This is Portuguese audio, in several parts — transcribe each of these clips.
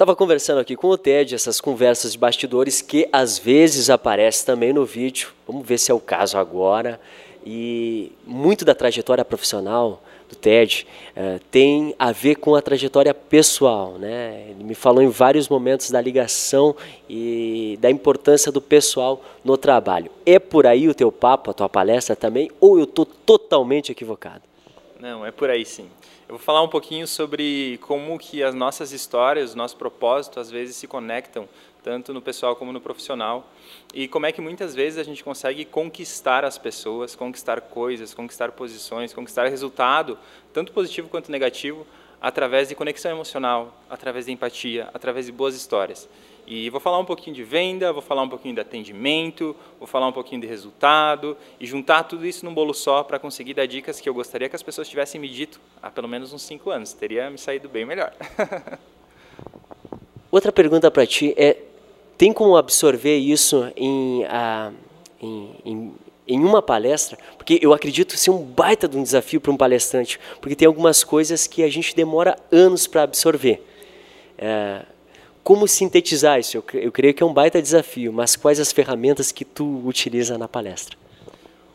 Estava conversando aqui com o Ted, essas conversas de bastidores que às vezes aparecem também no vídeo. Vamos ver se é o caso agora. E muito da trajetória profissional do Ted uh, tem a ver com a trajetória pessoal. Né? Ele me falou em vários momentos da ligação e da importância do pessoal no trabalho. É por aí o teu papo, a tua palestra também, ou eu estou totalmente equivocado? Não, é por aí sim. Eu vou falar um pouquinho sobre como que as nossas histórias, o nosso propósito, às vezes se conectam, tanto no pessoal como no profissional, e como é que muitas vezes a gente consegue conquistar as pessoas, conquistar coisas, conquistar posições, conquistar resultado, tanto positivo quanto negativo, através de conexão emocional, através de empatia, através de boas histórias. E vou falar um pouquinho de venda, vou falar um pouquinho de atendimento, vou falar um pouquinho de resultado e juntar tudo isso num bolo só para conseguir dar dicas que eu gostaria que as pessoas tivessem me dito há pelo menos uns cinco anos. Teria me saído bem melhor. Outra pergunta para ti é: tem como absorver isso em, uh, em, em, em, uma palestra? Porque eu acredito ser um baita de um desafio para um palestrante, porque tem algumas coisas que a gente demora anos para absorver. Uh, como sintetizar isso? Eu, eu creio que é um baita desafio, mas quais as ferramentas que tu utiliza na palestra?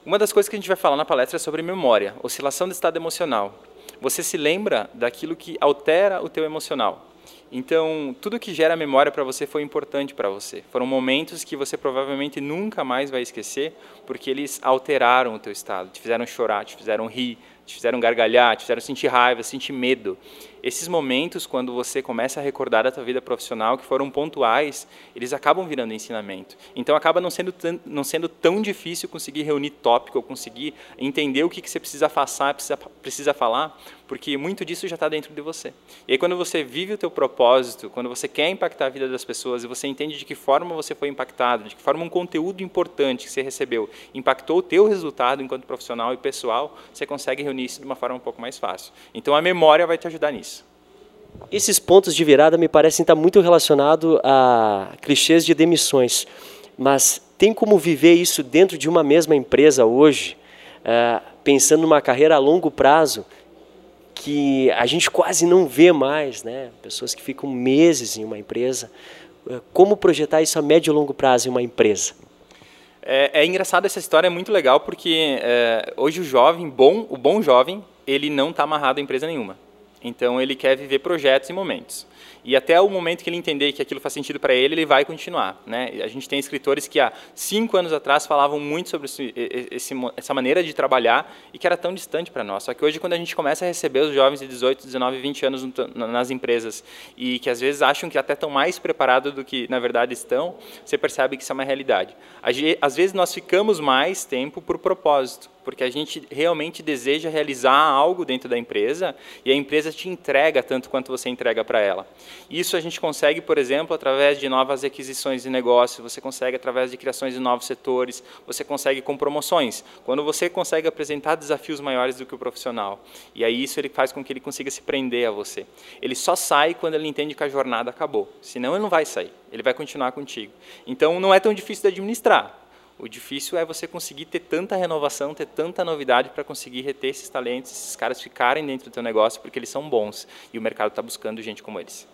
Uma das coisas que a gente vai falar na palestra é sobre memória, oscilação do estado emocional. Você se lembra daquilo que altera o teu emocional. Então, tudo que gera memória para você foi importante para você. Foram momentos que você provavelmente nunca mais vai esquecer, porque eles alteraram o teu estado, te fizeram chorar, te fizeram rir, te fizeram gargalhar, te fizeram sentir raiva, sentir medo. Esses momentos, quando você começa a recordar da tua vida profissional, que foram pontuais, eles acabam virando ensinamento. Então, acaba não sendo, tão, não sendo tão difícil conseguir reunir tópico, ou conseguir entender o que, que você precisa passar, precisa, precisa falar, porque muito disso já está dentro de você. E aí, quando você vive o teu propósito, quando você quer impactar a vida das pessoas e você entende de que forma você foi impactado, de que forma um conteúdo importante que você recebeu impactou o teu resultado enquanto profissional e pessoal, você consegue reunir isso de uma forma um pouco mais fácil. Então, a memória vai te ajudar nisso. Esses pontos de virada me parecem estar muito relacionados a clichês de demissões, mas tem como viver isso dentro de uma mesma empresa hoje, uh, pensando numa carreira a longo prazo, que a gente quase não vê mais, né? Pessoas que ficam meses em uma empresa. Uh, como projetar isso a médio e longo prazo em uma empresa? É, é engraçado essa história, é muito legal porque é, hoje o jovem, bom, o bom jovem, ele não está amarrado a empresa nenhuma. Então ele quer viver projetos e momentos. E até o momento que ele entender que aquilo faz sentido para ele, ele vai continuar. Né? A gente tem escritores que há cinco anos atrás falavam muito sobre esse, esse, essa maneira de trabalhar e que era tão distante para nós. Só que hoje, quando a gente começa a receber os jovens de 18, 19, 20 anos nas empresas e que às vezes acham que até estão mais preparados do que na verdade estão, você percebe que isso é uma realidade. Às vezes nós ficamos mais tempo por propósito porque a gente realmente deseja realizar algo dentro da empresa e a empresa te entrega tanto quanto você entrega para ela. Isso a gente consegue, por exemplo, através de novas aquisições de negócio, você consegue através de criações de novos setores, você consegue com promoções. Quando você consegue apresentar desafios maiores do que o profissional. E aí isso ele faz com que ele consiga se prender a você. Ele só sai quando ele entende que a jornada acabou. Senão ele não vai sair. Ele vai continuar contigo. Então não é tão difícil de administrar. O difícil é você conseguir ter tanta renovação, ter tanta novidade para conseguir reter esses talentos, esses caras ficarem dentro do teu negócio porque eles são bons e o mercado está buscando gente como eles.